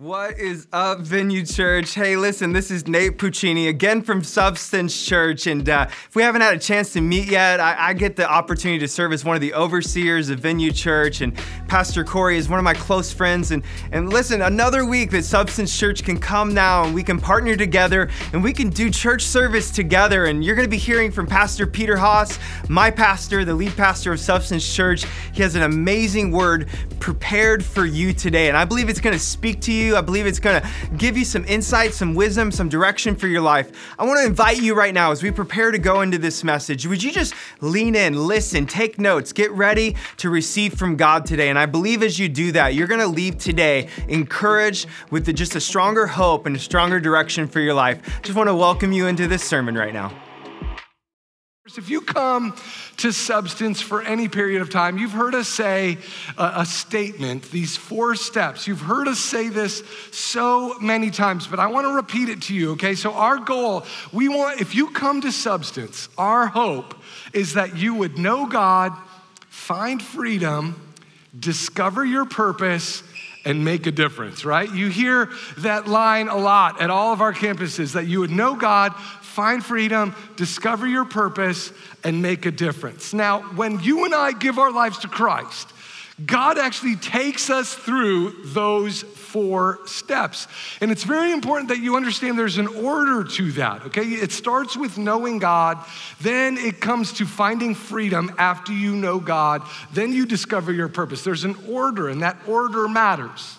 What is up, Venue Church? Hey, listen, this is Nate Puccini again from Substance Church. And uh, if we haven't had a chance to meet yet, I, I, get the opportunity to serve as one of the overseers of Venue Church. And Pastor Corey is one of my close friends. And, and listen, another week that Substance Church can come now and we can partner together and we can do church service together. And you're going to be hearing from Pastor Peter Haas, my pastor, the lead pastor of Substance Church. He has an amazing word prepared for you today. And I believe it's going to speak to you you. I believe it's going to give you some insight, some wisdom, some direction for your life. I want to invite you right now as we prepare to go into this message. Would you just lean in, listen, take notes, get ready to receive from God today? And I believe as you do that, you're going to leave today encouraged with just a stronger hope and a stronger direction for your life. Just want to welcome you into this sermon right now. If you come to substance for any period of time, you've heard us say a, a, statement, these four steps. You've heard us say this so many times, but I want to repeat it to you, okay? So, our goal, we want, if you come to substance, our hope is that you would know God, find freedom, discover your purpose, and make a difference, right? You hear that line a lot at all of our campuses that you would know God, find freedom, discover your purpose, and make a difference. Now, when you and I give our lives to Christ, God actually takes us through those four steps. And it's very important that you understand there's an order to that, okay? It starts with knowing God, then it comes to finding freedom after you know God, then you discover your purpose. There's an order, and that order matters.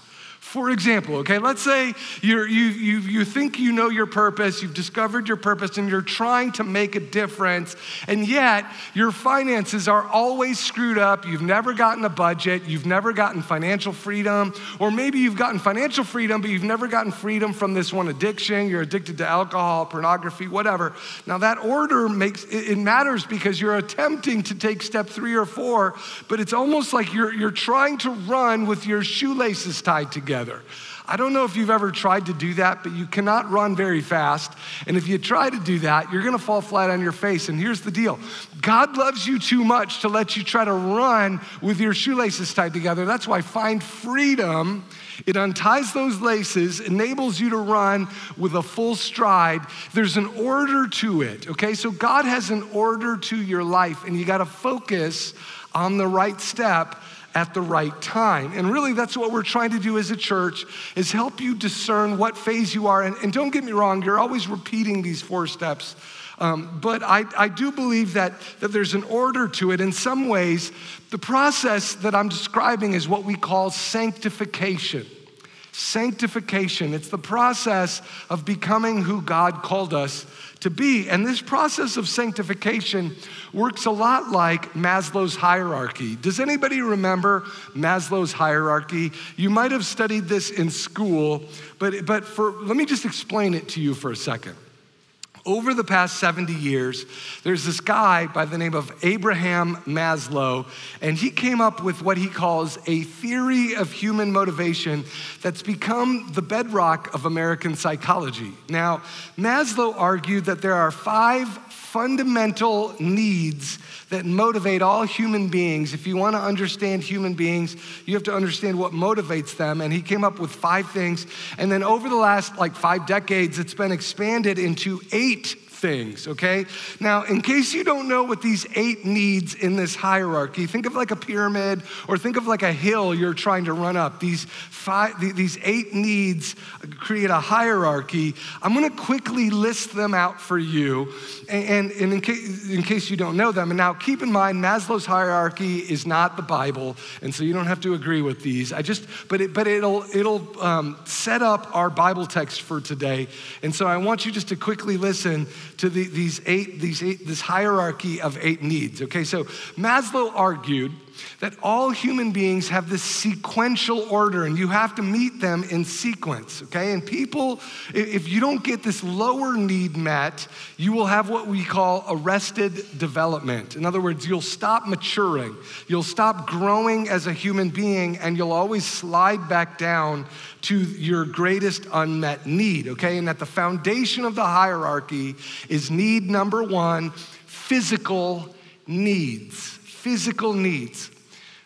For example, okay, let's say you you, you, you think you know your purpose, you've discovered your purpose, and you're trying to make a difference, and yet your finances are always screwed up. You've never gotten a budget, you've never gotten financial freedom, or maybe you've gotten financial freedom, but you've never gotten freedom from this one addiction. You're addicted to alcohol, pornography, whatever. Now, that order makes it matters because you're attempting to take step three or four, but it's almost like you're, you're trying to run with your shoelaces tied together together. I don't know if you've ever tried to do that, but you cannot run very fast. And if you try to do that, you're gonna fall flat on your face. And here's the deal God loves you too much to let you try to run with your shoelaces tied together. That's why find freedom. It unties those laces, enables you to run with a full stride. There's an order to it, okay? So God has an order to your life, and you gotta focus on the right step at the right time. And really, that's what we're trying to do as a church is help you discern what phase you are. And, and don't get me wrong, you're always repeating these four steps. Um, but I, I do believe that, that there's an order to it. In some ways, the process that I'm describing is what we call sanctification. Sanctification. It's the process of becoming who God called us to be. And this process of sanctification works a lot like Maslow's hierarchy. Does anybody remember Maslow's hierarchy? You might have studied this in school, but, but for, let me just explain it to you for a second. Over the past 70 years, there's this guy by the name of Abraham Maslow, and he came up with what he calls a theory of human motivation that's become the bedrock of American psychology. Now, Maslow argued that there are five fundamental needs that motivate all human beings. If you want to understand human beings, you have to understand what motivates them. And he came up with five things. And then over the last like five decades, it's been expanded into eight wheat things, okay? Now, in case you don't know what these eight needs in this hierarchy, think of like a pyramid or think of like a hill you're trying to run up. These five, these eight needs create a hierarchy. I'm gonna quickly list them out for you, and, and in, case, in case you don't know them, and now keep in mind, Maslow's hierarchy is not the Bible, and so you don't have to agree with these. I just, but it, but it'll it'll um, set up our Bible text for today, and so I want you just to quickly listen to the, these eight, these eight, this hierarchy of eight needs. Okay, so Maslow argued that all human beings have this sequential order and you have to meet them in sequence, okay? And people, if you don't get this lower need met, you will have what we call arrested development. In other words, you'll stop maturing, you'll stop growing as a human being, and you'll always slide back down to your greatest unmet need, okay? And at the foundation of the hierarchy is need number one physical needs. Physical needs.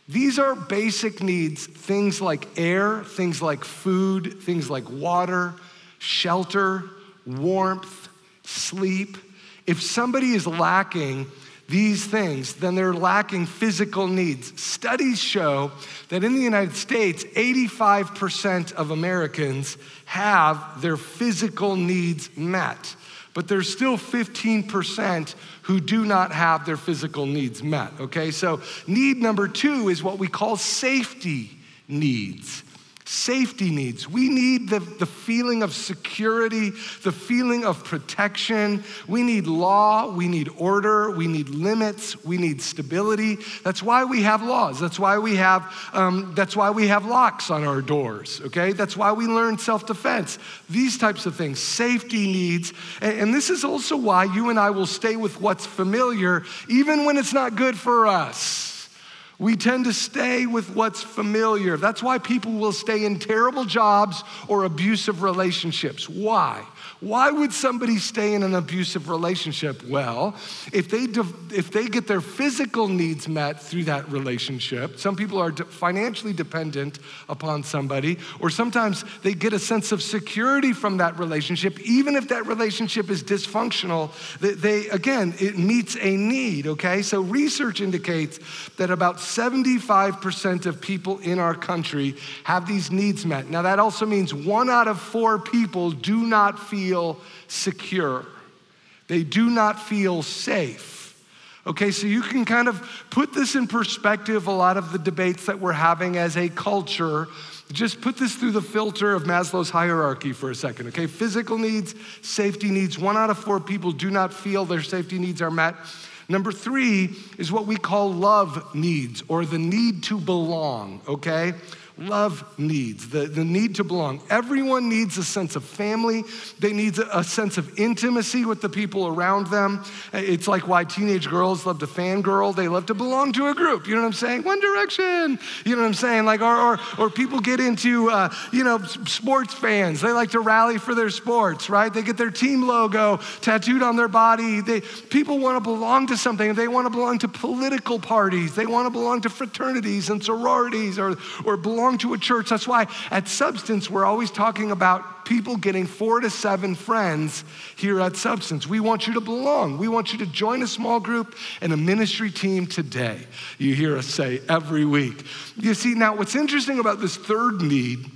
These are basic needs, things like air, things like food, things like water, shelter, warmth, sleep. If somebody is lacking these things, then they're lacking physical needs. Studies show that in the United States, 85% of Americans have their physical needs met, but there's still 15% who do not have their physical needs met, okay? So, need number two is what we call safety needs safety needs. We need the, the feeling of security, the feeling of protection. We need law, we need order, we need limits, we need stability. That's why we have laws. That's why we have, um, that's why we have locks on our doors, okay? That's why we learn self-defense. These types of things, safety needs. And, and this is also why you and I will stay with what's familiar, even when it's not good for us. We tend to stay with what's familiar. That's why people will stay in terrible jobs or abusive relationships. Why? Why would somebody stay in an abusive relationship? Well, if they, if they get their physical needs met through that relationship, some people are financially dependent upon somebody, or sometimes they get a sense of security from that relationship, even if that relationship is dysfunctional. They, they again, it meets a need, okay? So research indicates that about 75% of people in our country have these needs met. Now, that also means one out of four people do not feel secure. They do not feel safe. Okay, so you can kind of put this in perspective, a lot of the debates that we're having as a culture. Just put this through the filter of Maslow's hierarchy for a second, okay? Physical needs, safety needs. One out of four people do not feel their safety needs are met. Number three is what we call love needs or the need to belong, okay? Love needs, the, the need to belong. Everyone needs a sense of family. They need a, sense of intimacy with the people around them. It's like why teenage girls love to fangirl. They love to belong to a group. You know what I'm saying? One Direction. You know what I'm saying? Like, or, or, or people get into, uh, you know, sports fans. They like to rally for their sports, right? They get their team logo tattooed on their body. They, people want to belong to something. They want to belong to political parties. They want to belong to fraternities and sororities or, or belong belong to a church. That's why at Substance, we're always talking about people getting four to seven friends here at Substance. We want you to belong. We want you to join a small group and a ministry team today. You hear us say every week. You see, now what's interesting about this third need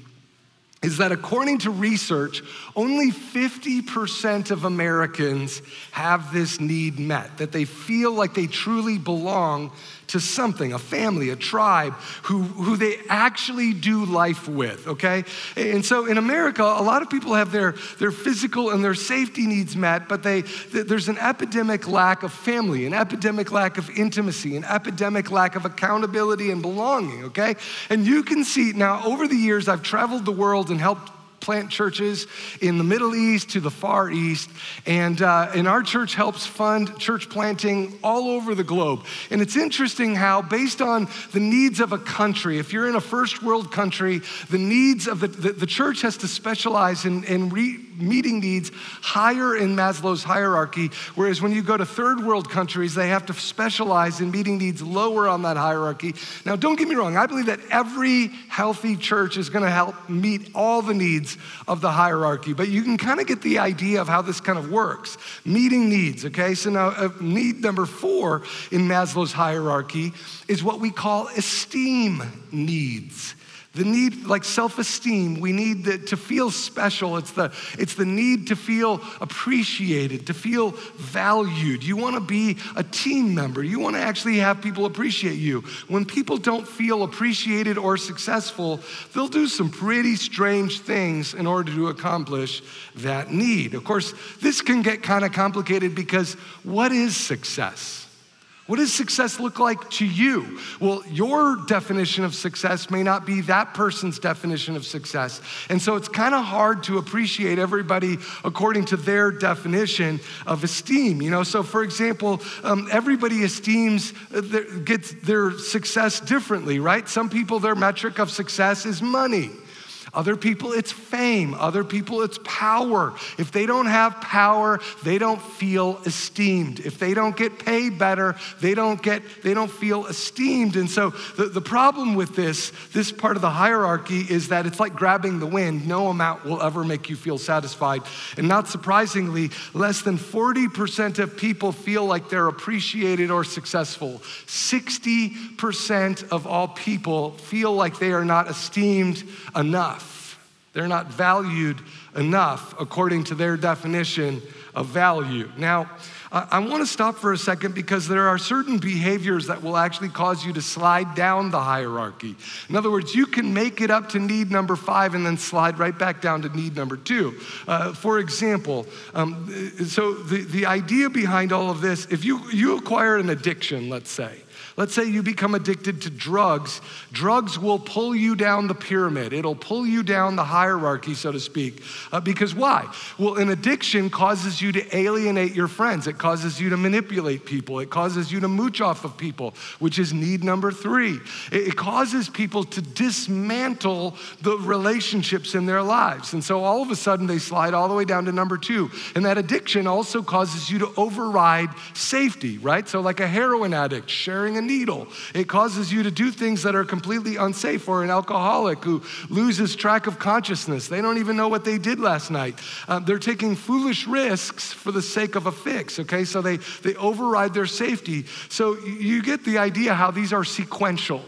is that according to research, only 50% of Americans have this need met, that they feel like they truly belong to something, a family, a tribe, who, who they actually do life with, okay? And so in America, a lot of people have their, their physical and their safety needs met, but they, there's an epidemic lack of family, an epidemic lack of intimacy, an epidemic lack of accountability and belonging, okay? And you can see now, over the years, I've traveled the world and helped plant churches in the Middle East to the Far East. And, uh, and our church helps fund church planting all over the globe. And it's interesting how, based on the needs of a country, if you're in a first world country, the needs of the, the, the church has to specialize in, in re, meeting needs higher in Maslow's hierarchy, whereas when you go to third world countries, they have to specialize in meeting needs lower on that hierarchy. Now, don't get me wrong, I believe that every healthy church is going to help meet all the needs of the hierarchy, but you can kind of get the idea of how this kind of works. Meeting needs, okay? So now, uh, need number four in Maslow's hierarchy is what we call esteem needs. The need, like self esteem, we need the, to feel special. It's the, it's the need to feel appreciated, to feel valued. You want to be a team member. You want to actually have people appreciate you. When people don't feel appreciated or successful, they'll do some pretty strange things in order to accomplish that need. Of course, this can get kind of complicated because what is success? What does success look like to you? Well, your definition of success may not be that person's definition of success. And so it's kind of hard to appreciate everybody according to their definition of esteem. You know, so for example, um, everybody esteems, uh, their, gets their success differently, right? Some people, their metric of success is money. Other people, it's fame. Other people, it's power. If they don't have power, they don't feel esteemed. If they don't get paid better, they don't get, they don't feel esteemed. And so the, the problem with this, this part of the hierarchy is that it's like grabbing the wind. No amount will ever make you feel satisfied. And not surprisingly, less than 40% of people feel like they're appreciated or successful. 60% of all people feel like they are not esteemed enough. They're not valued enough according to their definition of value. Now, I want to stop for a second because there are certain behaviors that will actually cause you to slide down the hierarchy. In other words, you can make it up to need number five and then slide right back down to need number two. Uh, for example, um, so the, the idea behind all of this, if you, you acquire an addiction, let's say, Let's say you become addicted to drugs. Drugs will pull you down the pyramid, it'll pull you down the hierarchy, so to speak. Uh, because why? Well, an addiction causes you to alienate your friends, it causes you to manipulate people, it causes you to mooch off of people, which is need number three. It, it causes people to dismantle the relationships in their lives. And so all of a sudden they slide all the way down to number two. And that addiction also causes you to override safety, right? So, like a heroin addict sharing a needle. It causes you to do things that are completely unsafe, or an alcoholic who loses track of consciousness. They don't even know what they did last night. Uh, they're taking foolish risks for the sake of a fix, okay? So they, they override their safety. So you get the idea how these are sequential.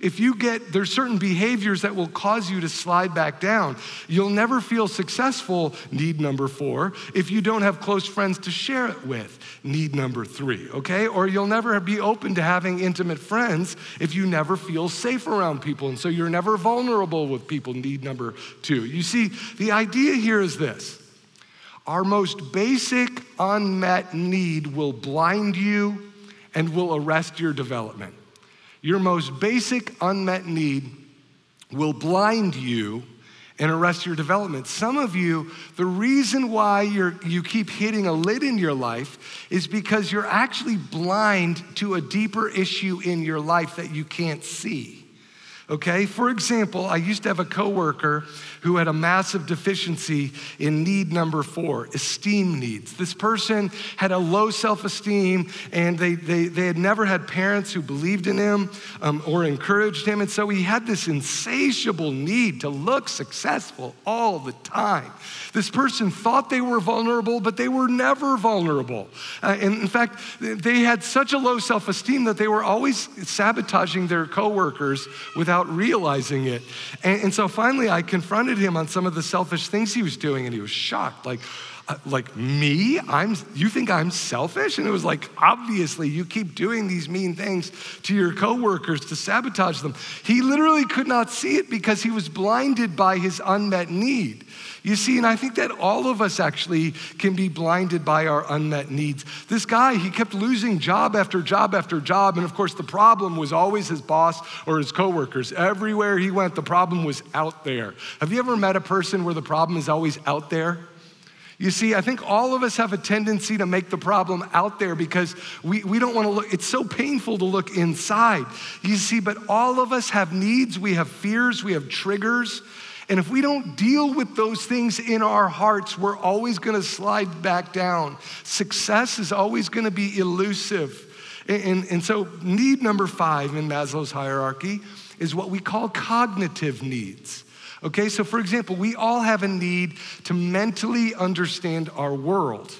If you get, there's certain behaviors that will cause you to slide back down. You'll never feel successful, need number four, if you don't have close friends to share it with, need number three, okay? Or you'll never be open to having intimate friends if you never feel safe around people. And so you're never vulnerable with people, need number two. You see, the idea here is this our most basic unmet need will blind you and will arrest your development. Your most basic unmet need will blind you and arrest your development. Some of you, the reason why you keep hitting a lid in your life is because you're actually blind to a deeper issue in your life that you can't see. Okay, for example, I used to have a coworker who had a massive deficiency in need number four, esteem needs. This person had a low self esteem and they, they, they had never had parents who believed in him um, or encouraged him. And so he had this insatiable need to look successful all the time. This person thought they were vulnerable, but they were never vulnerable. Uh, and in fact, they had such a low self esteem that they were always sabotaging their coworkers without realizing it. And, and so finally, I confronted confronted him on some of the selfish things he was doing, and he was shocked. Like, uh, like me? I'm you think I'm selfish? And it was like, obviously, you keep doing these mean things to your coworkers to sabotage them. He literally could not see it because he was blinded by his unmet need. You see, and I think that all of us actually can be blinded by our unmet needs. This guy, he kept losing job after job after job. And of course, the problem was always his boss or his coworkers. Everywhere he went, the problem was out there. Have you ever met a person where the problem is always out there? You see, I think all of us have a tendency to make the problem out there because we, we don't want to look, it's so painful to look inside. You see, but all of us have needs, we have fears, we have triggers. And if we don't deal with those things in our hearts, we're always going to slide back down. Success is always going to be elusive. And, and, and, so, need number five in Maslow's hierarchy is what we call cognitive needs. Okay, so for example, we all have a need to mentally understand our world.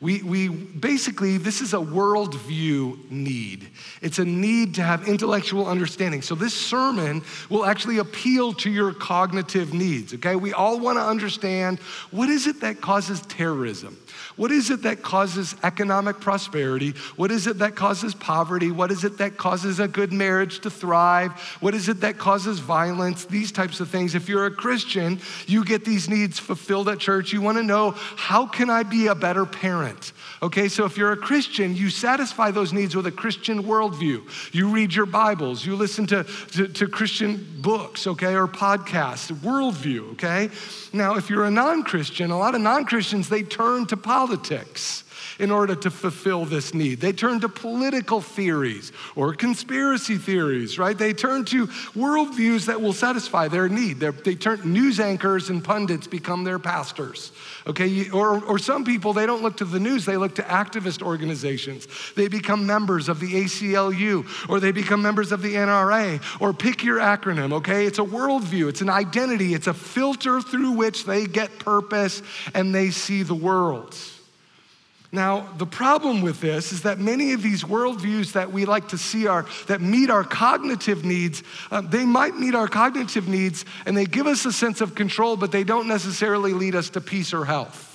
We, we basically, this is a worldview need. It's a need to have intellectual understanding. So, this sermon will actually appeal to your cognitive needs, okay? We all want to understand what is it that causes terrorism? What is it that causes economic prosperity? What is it that causes poverty? What is it that causes a good marriage to thrive? What is it that causes violence? These types of things. If you're a Christian, you get these needs fulfilled at church. You want to know, how can I be a better parent? Okay, so if you're a Christian, you satisfy those needs with a Christian worldview. You read your Bibles, you listen to, to, to Christian books, okay, or podcasts, worldview, okay? Now, if you're a non Christian, a lot of non Christians, they turn to politics. In order to fulfill this need. They turn to political theories or conspiracy theories, right? They turn to worldviews that will satisfy their need. They're, they turn news anchors and pundits become their pastors. Okay, or, or some people, they don't look to the news, they look to activist organizations. They become members of the ACLU, or they become members of the NRA, or pick your acronym, okay? It's a worldview, it's an identity, it's a filter through which they get purpose and they see the world. Now, the problem with this is that many of these worldviews that we like to see are that meet our cognitive needs, uh, they might meet our cognitive needs and they give us a sense of control, but they don't necessarily lead us to peace or health.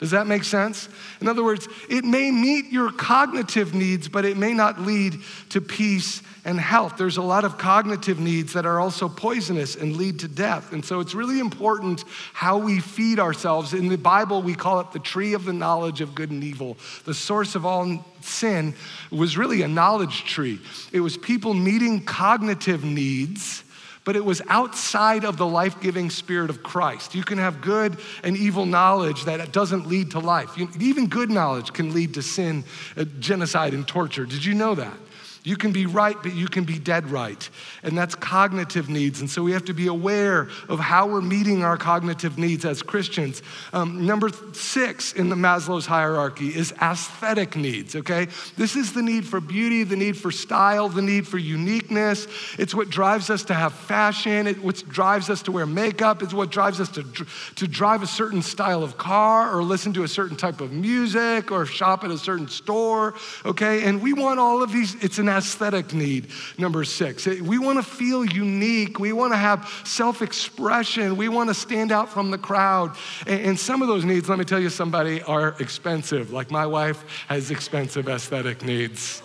Does that make sense? In other words, it may meet your cognitive needs, but it may not lead to peace and health. There's a lot of cognitive needs that are also poisonous and lead to death. And so it's really important how we feed ourselves. In the Bible, we call it the tree of the knowledge of good and evil. The source of all sin was really a knowledge tree, it was people meeting cognitive needs but it was outside of the life giving spirit of Christ. You can have good and evil knowledge that doesn't lead to life. Even good knowledge can lead to sin, uh, genocide, and torture. Did you know that? You can be right, but you can be dead right. And that's cognitive needs. And so we have to be aware of how we're meeting our cognitive needs as Christians. Um, number six in the Maslow's hierarchy is aesthetic needs, okay? This is the need for beauty, the need for style, the need for uniqueness. It's what drives us to have fashion, it's what drives us to wear makeup, it's what drives us to, to drive a certain style of car or listen to a certain type of music or shop at a certain store, okay? And we want all of these, it's an aesthetic need, number six. We want to feel unique. We want to have self expression. We want to stand out from the crowd. And some of those needs, let me tell you, somebody are expensive. Like my wife has expensive aesthetic needs.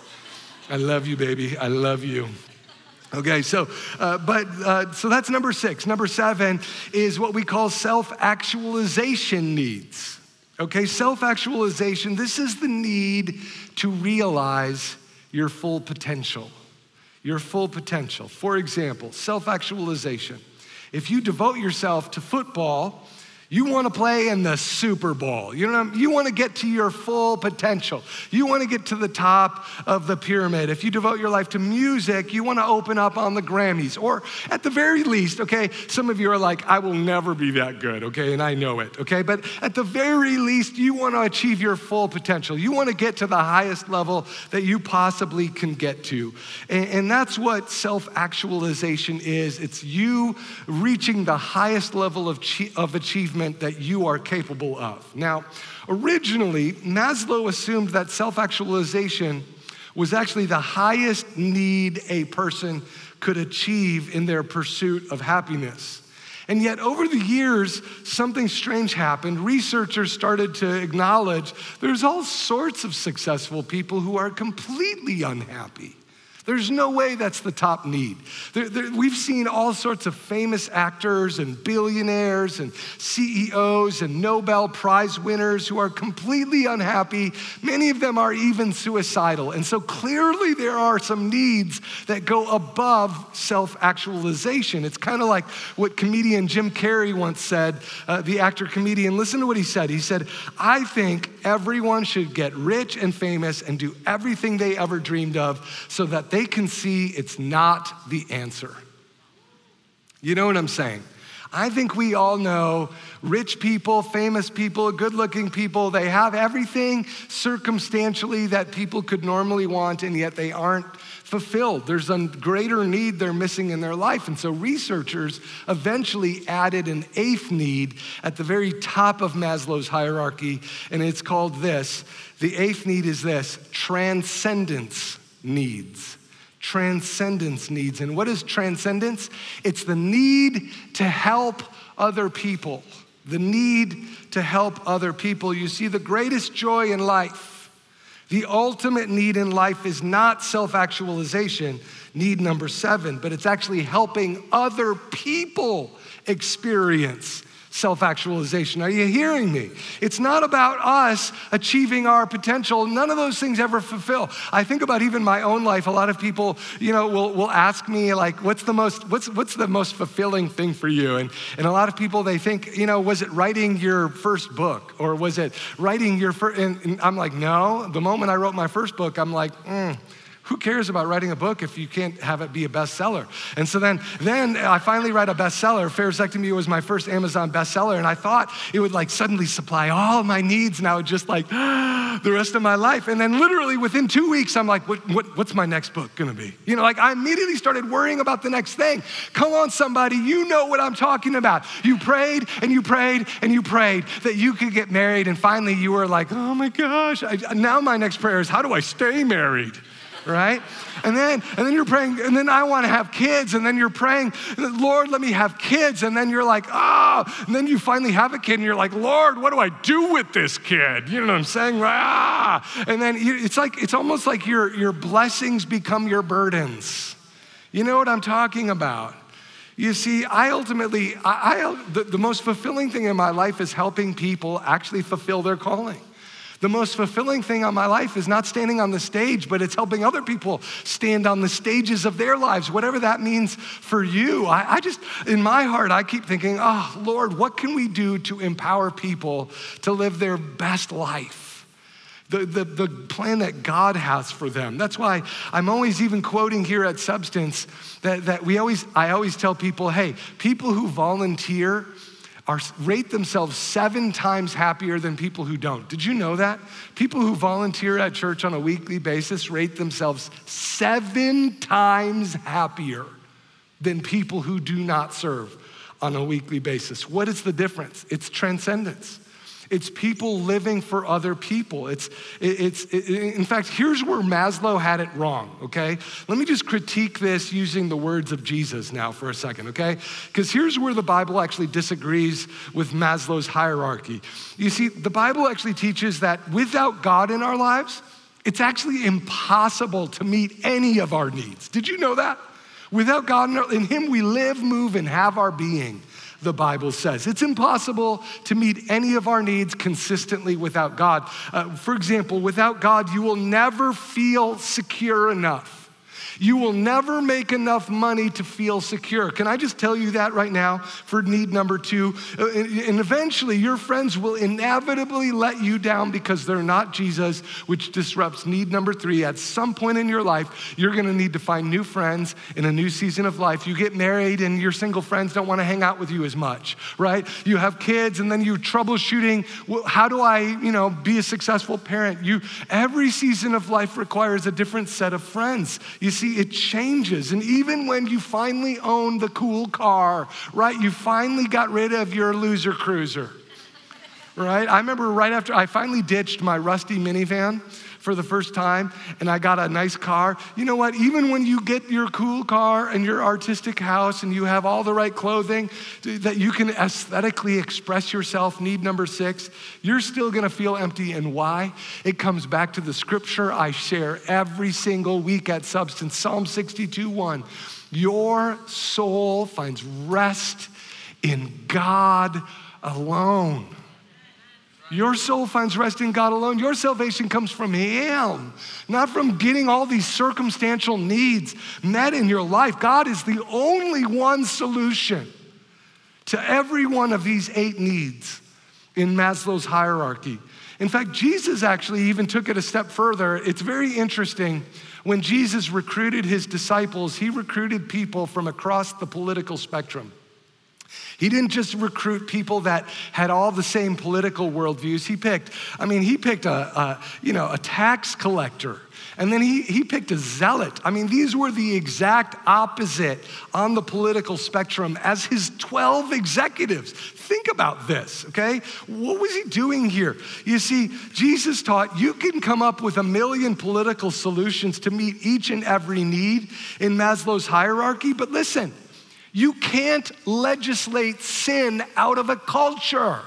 I love you, baby. I love you. Okay, so, uh, but, uh, so that's number six. Number seven is what we call self actualization needs. Okay, self actualization, this is the need to realize your full potential. Your full potential. For example, self actualization. If you devote yourself to football, you want to play in the Super Bowl. You know, you want to get to your full potential. You want to get to the top of the pyramid. If you devote your life to music, you want to open up on the Grammys. Or at the very least, okay, some of you are like, I will never be that good, okay, and I know it, okay? But at the very least, you want to achieve your full potential. You want to get to the highest level that you possibly can get to. And, and that's what self actualization is it's you reaching the highest level of, of achievement achievement that you are capable of. Now, originally, Maslow assumed that self actualization was actually the highest need a person could achieve in their pursuit of happiness. And yet, over the years, something strange happened. Researchers started to acknowledge there's all sorts of successful people who are completely unhappy. There's no way that's the top need. There, there, we've seen all sorts of famous actors and billionaires and CEOs and Nobel Prize winners who are completely unhappy. Many of them are even suicidal. And so clearly there are some needs that go above self actualization. It's kind of like what comedian Jim Carrey once said, uh, the actor comedian. Listen to what he said. He said, I think everyone should get rich and famous and do everything they ever dreamed of so that they can see it's not the answer. You know what I'm saying? I think we all know rich people, famous people, good looking people, they have everything circumstantially that people could normally want, and yet they aren't fulfilled. There's a greater need they're missing in their life. And so researchers eventually added an eighth need at the very top of Maslow's hierarchy, and it's called this. The eighth need is this transcendence needs transcendence needs. And what is transcendence? It's the need to help other people. The need to help other people. You see, the greatest joy in life, the ultimate need in life is not self actualization, need number seven, but it's actually helping other people experience self actualization. Are you hearing me? It's not about us achieving our potential. None of those things ever fulfill. I think about even my own life. A lot of people, you know, will, will ask me, like, what's the most, what's, what's the most fulfilling thing for you? And, and a lot of people, they think, you know, was it writing your first book or was it writing your first, and, and I'm like, no. The moment I wrote my first book, I'm like, mm who cares about writing a book if you can't have it be a bestseller? And so then, then I finally write a bestseller. Pharisectomy was my first Amazon bestseller, and I thought it would like suddenly supply all my needs, and I would just like the rest of my life. And then literally within two weeks, I'm like, what, what, what's my next book gonna be? You know, like I immediately started worrying about the next thing. Come on, somebody, you know what I'm talking about. You prayed and you prayed and you prayed that you could get married, and finally you were like, oh my gosh, I, now my next prayer is, how do I stay married? Right? And then, and then you're praying, and then I want to have kids, and then you're praying, Lord, let me have kids, and then you're like, oh. and then you finally have a kid, and you're like, Lord, what do I do with this kid? You know what I'm saying? Ah, and then it's like it's almost like your your blessings become your burdens. You know what I'm talking about? You see, I ultimately, I, I the, the most fulfilling thing in my life is helping people actually fulfill their calling. The most fulfilling thing on my life is not standing on the stage, but it's helping other people stand on the stages of their lives, whatever that means for you. I, I, just, in my heart, I keep thinking, oh, Lord, what can we do to empower people to live their best life? The, the, the plan that God has for them. That's why I'm always even quoting here at Substance that, that we always, I always tell people, hey, people who volunteer are, rate themselves seven times happier than people who don't. Did you know that? People who volunteer at church on a weekly basis rate themselves seven times happier than people who do not serve on a weekly basis. What is the difference? It's transcendence. It's people living for other people. It's, it's, it, in fact, here's where Maslow had it wrong, okay? Let me just critique this using the words of Jesus now for a second, okay? Because here's where the Bible actually disagrees with Maslow's hierarchy. You see, the Bible actually teaches that without God in our lives, it's actually impossible to meet any of our needs. Did you know that? Without God in Him, we live, move, and have our being the Bible says. It's impossible to meet any of our needs consistently without God. Uh, for example, without God, you will never feel secure enough. You will never make enough money to feel secure. Can I just tell you that right now for need number two? Uh, and eventually, your friends will inevitably let you down because they're not Jesus, which disrupts need number three. At some point in your life, you're gonna need to find new friends in a new season of life. You get married, and your single friends don't wanna hang out with you as much, right? You have kids, and then you're troubleshooting well, how do I, you know, be a successful parent? You, every season of life requires a different set of friends. You see, see, it changes. And even when you finally own the cool car, right, you finally got rid of your loser cruiser, right? I remember right after I finally ditched my rusty minivan for the first time and I got a nice car. You know what? Even when you get your cool car and your artistic house and you have all the right clothing that you can aesthetically express yourself, need number six, you're still gonna feel empty. And why? It comes back to the scripture I share every single week at Substance Psalm 62 1. Your soul finds rest in God alone. Your soul finds rest in God alone. Your salvation comes from Him, not from getting all these circumstantial needs met in your life. God is the only one solution to every one of these eight needs in Maslow's hierarchy. In fact, Jesus actually even took it a step further. It's very interesting. When Jesus recruited his disciples, he recruited people from across the political spectrum. He didn't just recruit people that had all the same political worldviews. He picked, I mean, he picked a, a you know, a tax collector. And then he, he picked a zealot. I mean, these were the exact opposite on the political spectrum as his 12 executives. Think about this, okay? What was he doing here? You see, Jesus taught you can come up with a million political solutions to meet each and every need in Maslow's hierarchy, but listen, you can't legislate sin out of a culture.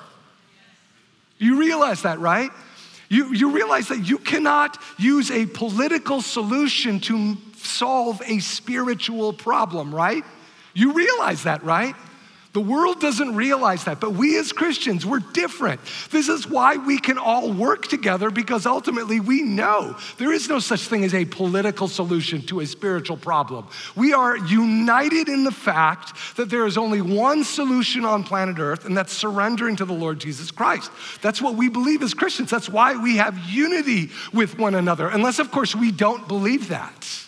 You realize that, right? You, you realize that you cannot use a political solution to solve a spiritual problem, right? You realize that, right? The world doesn't realize that, but we as Christians, we're different. This is why we can all work together because ultimately we know there is no such thing as a political solution to a spiritual problem. We are united in the fact that there is only one solution on planet Earth, and that's surrendering to the Lord Jesus Christ. That's what we believe as Christians. That's why we have unity with one another, unless, of course, we don't believe that.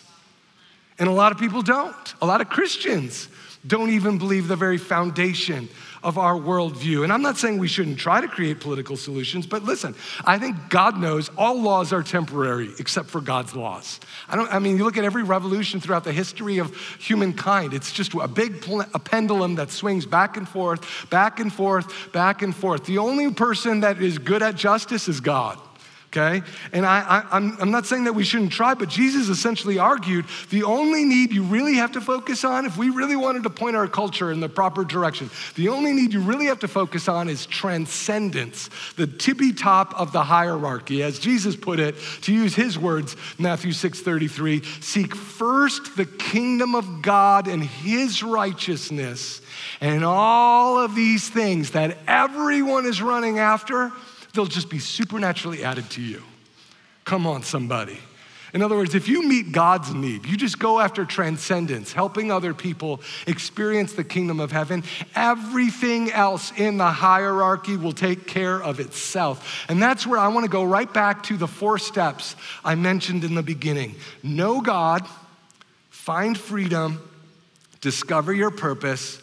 And a lot of people don't. A lot of Christians don't even believe the very foundation of our worldview. And I'm not saying we shouldn't try to create political solutions, but listen, I think God knows all laws are temporary except for God's laws. I don't I mean you look at every revolution throughout the history of humankind, it's just a big a pendulum that swings back and forth, back and forth, back and forth. The only person that is good at justice is God okay? And I, am I'm not saying that we shouldn't try, but Jesus essentially argued the only need you really have to focus on, if we really wanted to point our culture in the proper direction, the only need you really have to focus on is transcendence, the tippy top of the hierarchy. As Jesus put it, to use his words, Matthew 6 33, seek first the kingdom of God and his righteousness, and all of these things that everyone is running after they'll just be supernaturally added to you. Come on, somebody. In other words, if you meet God's need, you just go after transcendence, helping other people experience the kingdom of heaven, everything else in the hierarchy will take care of itself. And that's where I want to go right back to the four steps I mentioned in the beginning know God, find freedom, discover your purpose,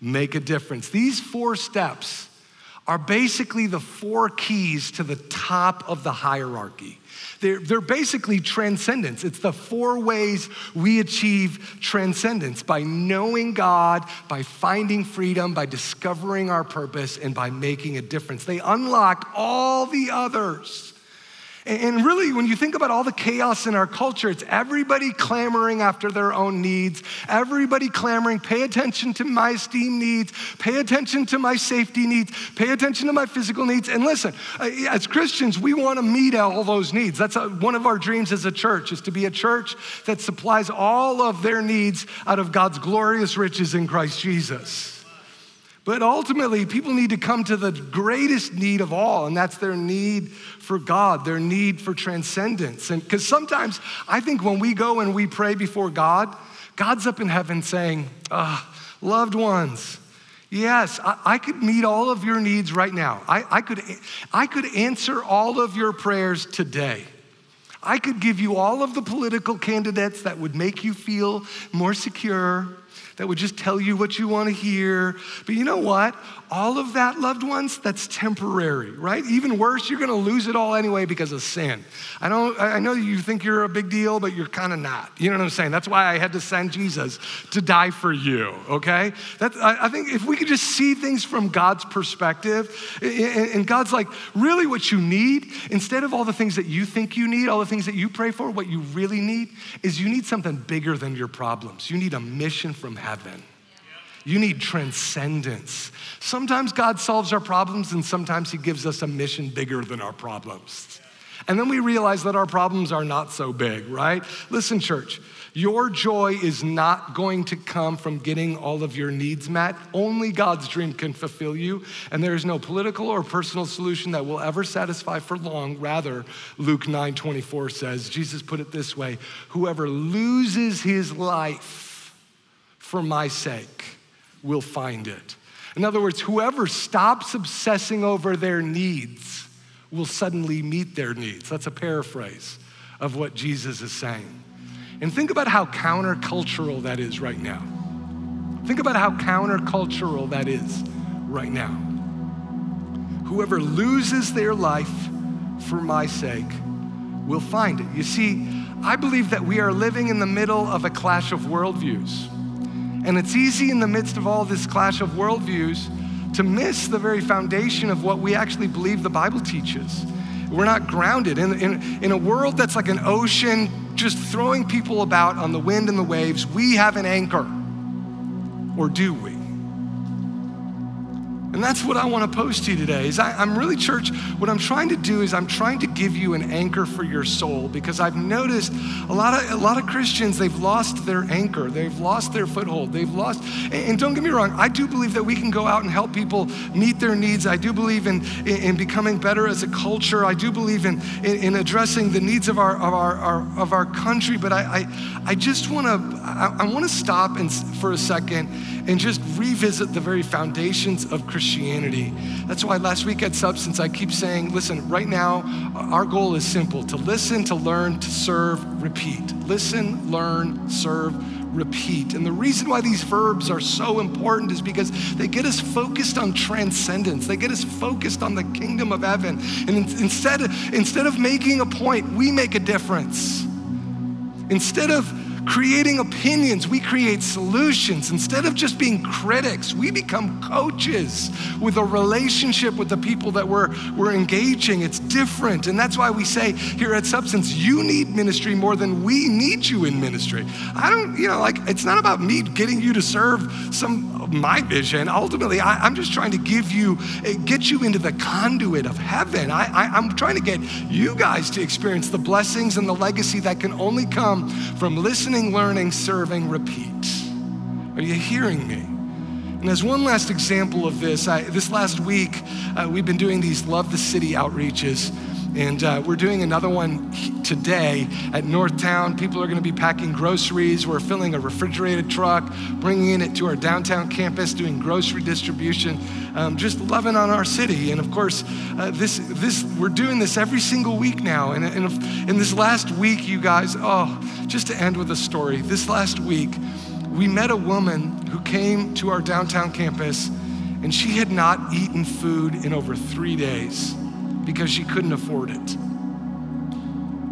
make a difference. These four steps are basically the four keys to the top of the hierarchy. They're, they're basically transcendence. It's the four ways we achieve transcendence by knowing God, by finding freedom, by discovering our purpose, and by making a difference. They unlock all the others. And really, when you think about all the chaos in our culture, it's everybody clamoring after their own needs, everybody clamoring, pay attention to my esteem needs, pay attention to my safety needs, pay attention to my physical needs. And listen, as Christians, we want to meet all those needs. That's a, one of our dreams as a church, is to be a church that supplies all of their needs out of God's glorious riches in Christ Jesus. But ultimately, people need to come to the greatest need of all, and that's their need for God, their need for transcendence. And because sometimes I think when we go and we pray before God, God's up in heaven saying, oh, Loved ones, yes, I, I, could meet all of your needs right now. I, I, could, I could answer all of your prayers today. I could give you all of the political candidates that would make you feel more secure that would just tell you what you want to hear. But you know what? All of that, loved ones, that's temporary, right? Even worse, you're going to lose it all anyway because of sin. I know, I know you think you're a big deal, but you're kind of not. You know what I'm saying? That's why I had to send Jesus to die for you, okay? That, I, I think if we could just see things from God's perspective, and God's like, really what you need, instead of all the things that you think you need, all the things that you pray for, what you really need is you need something bigger than your problems. You need a mission from heaven. You need transcendence. Sometimes God solves our problems, and sometimes He gives us a mission bigger than our problems. And then we realize that our problems are not so big, right? Listen, church, your joy is not going to come from getting all of your needs met. Only God's dream can fulfill you, and there is no political or personal solution that will ever satisfy for long. Rather, Luke 9 24 says, Jesus put it this way whoever loses his life for my sake will find it. In other words, whoever stops obsessing over their needs will suddenly meet their needs. That's a paraphrase of what Jesus is saying. And think about how countercultural that is right now. Think about how countercultural that is right now. Whoever loses their life for my sake will find it. You see, I believe that we are living in the middle of a clash of worldviews. And it's easy in the midst of all this clash of worldviews to miss the very foundation of what we actually believe the Bible teaches. We're not grounded. In, in, in a world that's like an ocean, just throwing people about on the wind and the waves, we have an anchor. Or do we? And that's what I want to post to you today. Is I, am really church. What I'm trying to do is I'm trying to give you an anchor for your soul because I've noticed a lot of a lot of Christians they've lost their anchor, they've lost their foothold, they've lost. And, and don't get me wrong, I do believe that we can go out and help people meet their needs. I do believe in in, in becoming better as a culture. I do believe in in, in addressing the needs of our of our, our of our country. But I I, I just want to I, I want to stop and for a second and just revisit the very foundations of Christianity. That's why last week at Substance, I keep saying, listen, right now, our goal is simple to listen, to learn, to serve, repeat. Listen, learn, serve, repeat. And the reason why these verbs are so important is because they get us focused on transcendence. They get us focused on the kingdom of heaven. And instead, instead of making a point, we make a difference. Instead of creating opinions, we create solutions. Instead of just being critics, we become coaches with a relationship with the people that we're, we're engaging. It's different. And that's why we say here at Substance, you need ministry more than we need you in ministry. I don't, you know, like, it's not about me getting you to serve some of my vision. Ultimately, I, am just trying to give you, eh, get you into the conduit of heaven. I, I, I'm trying to get you guys to experience the blessings and the legacy that can only come from listening, learning, serving, repeat. Are you hearing me? And as one last example of this, I, this last week, uh, we've been doing these Love the City outreaches. And uh, we're doing another one today at Northtown. People are going to be packing groceries. We're filling a refrigerated truck, bringing it to our downtown campus, doing grocery distribution, um, just loving on our city. And of course, uh, this, this, we're doing this every single week now. And, and in this last week, you guys, oh, just to end with a story, this last week, we met a woman who came to our downtown campus and she had not eaten food in over three days because she couldn't afford it.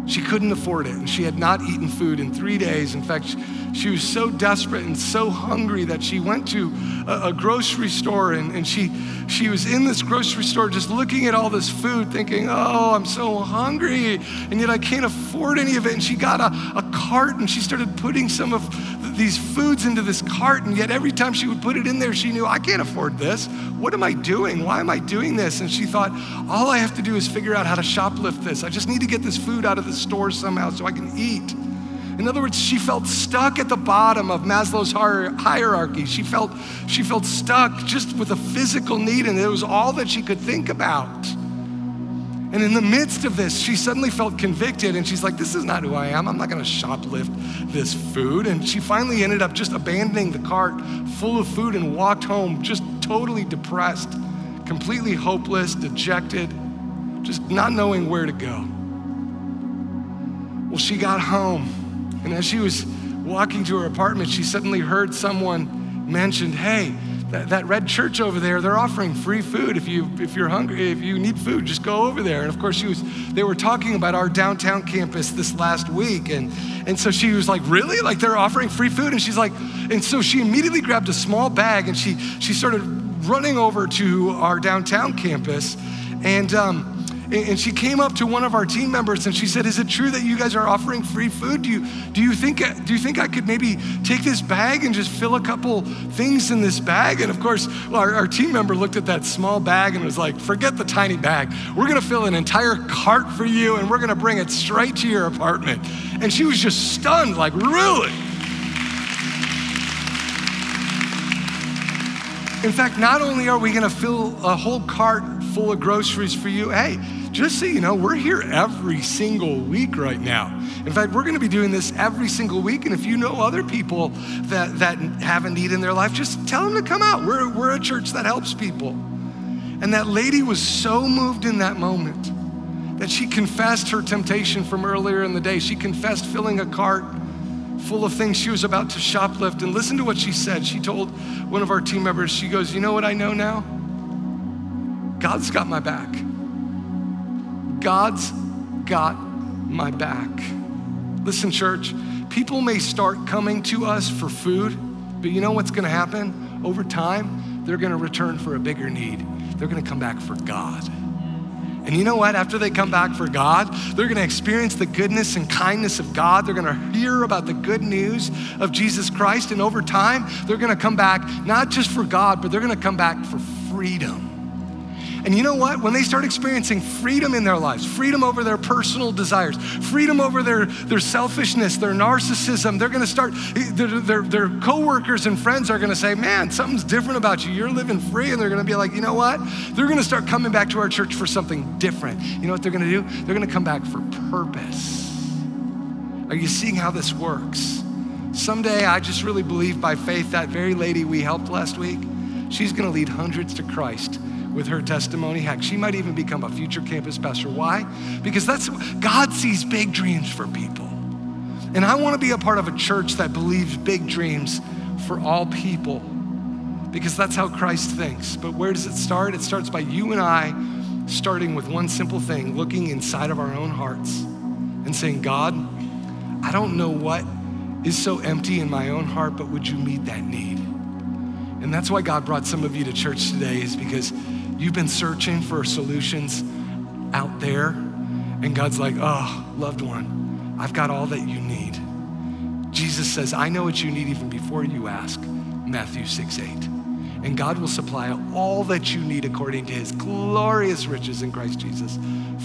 She couldn't afford it, and she had not eaten food in three days. In fact, she was so desperate and so hungry that she went to a, a, grocery store and, and she, she was in this grocery store just looking at all this food, thinking, Oh, I'm so hungry, and yet I can't afford any of it. And she got a, a cart and she started putting some of these foods into this cart, and yet every time she would put it in there, she knew, I can't afford this. What am I doing? Why am I doing this? And she thought, all I have to do is figure out how to shoplift this. I just need to get this food out of the store somehow so I can eat. In other words, she felt stuck at the bottom of Maslow's hierarchy. She felt, she felt stuck just with a physical need, and it was all that she could think about. And in the midst of this, she suddenly felt convicted and she's like, This is not who I am. I'm not gonna shoplift this food. And she finally ended up just abandoning the cart full of food and walked home just totally depressed, completely hopeless, dejected, just not knowing where to go. Well, she got home, and as she was walking to her apartment, she suddenly heard someone mention, Hey, that, that red church over there, they're offering free food. If you if you're hungry, if you need food, just go over there. And of course, she was they were talking about our downtown campus this last week, and and so she was like, really? Like they're offering free food? And she's like, and so she immediately grabbed a small bag and she she started running over to our downtown campus, and. Um, and she came up to one of our team members and she said, "Is it true that you guys are offering free food? Do you do you think do you think I could maybe take this bag and just fill a couple things in this bag?" And of course, our, our team member looked at that small bag and was like, "Forget the tiny bag. We're going to fill an entire cart for you and we're going to bring it straight to your apartment." And she was just stunned, like, "Really?" In fact, not only are we going to fill a whole cart full of groceries for you, hey, just so you know, we're here every single week right now. In fact, we're going to be doing this every single week. And if you know other people that, that have a need in their life, just tell them to come out. We're, we're a church that helps people. And that lady was so moved in that moment that she confessed her temptation from earlier in the day. She confessed filling a cart full of things she was about to shoplift. And listen to what she said. She told one of our team members, she goes, You know what I know now? God's got my back. God's got my back. Listen, church, people may start coming to us for food, but you know what's gonna happen? Over time, they're gonna return for a bigger need. They're gonna come back for God. And you know what? After they come back for God, they're gonna experience the goodness and kindness of God. They're gonna hear about the good news of Jesus Christ. And over time, they're gonna come back not just for God, but they're gonna come back for freedom. And you know what? When they start experiencing freedom in their lives, freedom over their personal desires, freedom over their, their selfishness, their narcissism, they're gonna start, their, their, their coworkers and friends are gonna say, Man, something's different about you. You're living free. And they're gonna be like, You know what? They're gonna start coming back to our church for something different. You know what they're gonna do? They're gonna come back for purpose. Are you seeing how this works? Someday, I just really believe by faith that very lady we helped last week, she's gonna lead hundreds to Christ with her testimony. Heck, she might even become a future campus pastor. Why? Because that's God sees big dreams for people. And I want to be a part of a church that believes big dreams for all people because that's how Christ thinks. But where does it start? It starts by you and I starting with one simple thing, looking inside of our own hearts and saying, God, I don't know what is so empty in my own heart, but would you meet that need? And that's why God brought some of you to church today, is because You've been searching for solutions out there, and God's like, oh, loved one, I've got all that you need. Jesus says, I know what you need even before you ask, Matthew 6 8. And God will supply all that you need according to his glorious riches in Christ Jesus,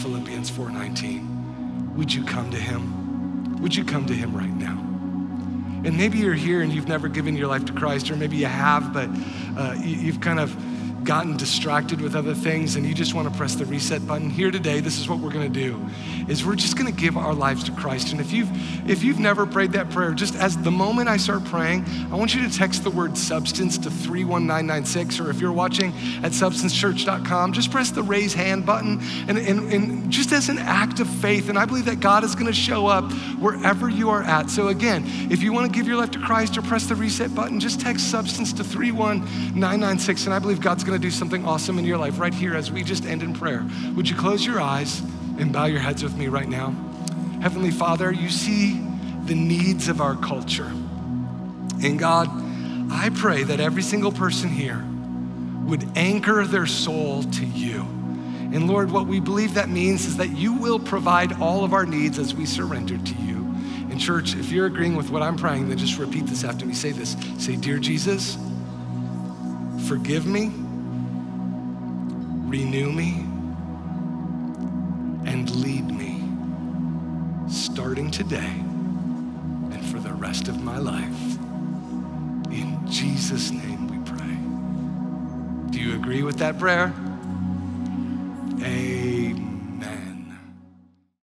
Philippians 4 19. Would you come to him? Would you come to him right now? And maybe you're here and you've never given your life to Christ, or maybe you have, but uh, you, have kind of gotten distracted with other things and you just want to press the reset button here today this is what we're going to do is we're just going to give our lives to christ. And if you've if you've never prayed that prayer just as the moment i start praying i want you to text the word substance to 31996 or if you're watching at substancechurch.com just press the raise hand button and, and, and just as an act of faith and i believe that god is going to show up wherever you are at. So again if you want to give your life to christ or press the reset button just text substance to 31996 and i believe god's going going to do something awesome in your life right here as we just end in prayer. Would you close your eyes and bow your heads with me right now? Heavenly Father, you see the needs of our culture. And God, I pray that every single person here would anchor their soul to you. And Lord, what we believe that means is that you will provide all of our needs as we surrender to you. And church, if you're agreeing with what I'm praying, then just repeat this after me. Say this. Say, Dear Jesus, forgive me renew me, and lead me starting today and for the rest of my life. In Jesus' name we pray. Do you agree with that prayer? Amen.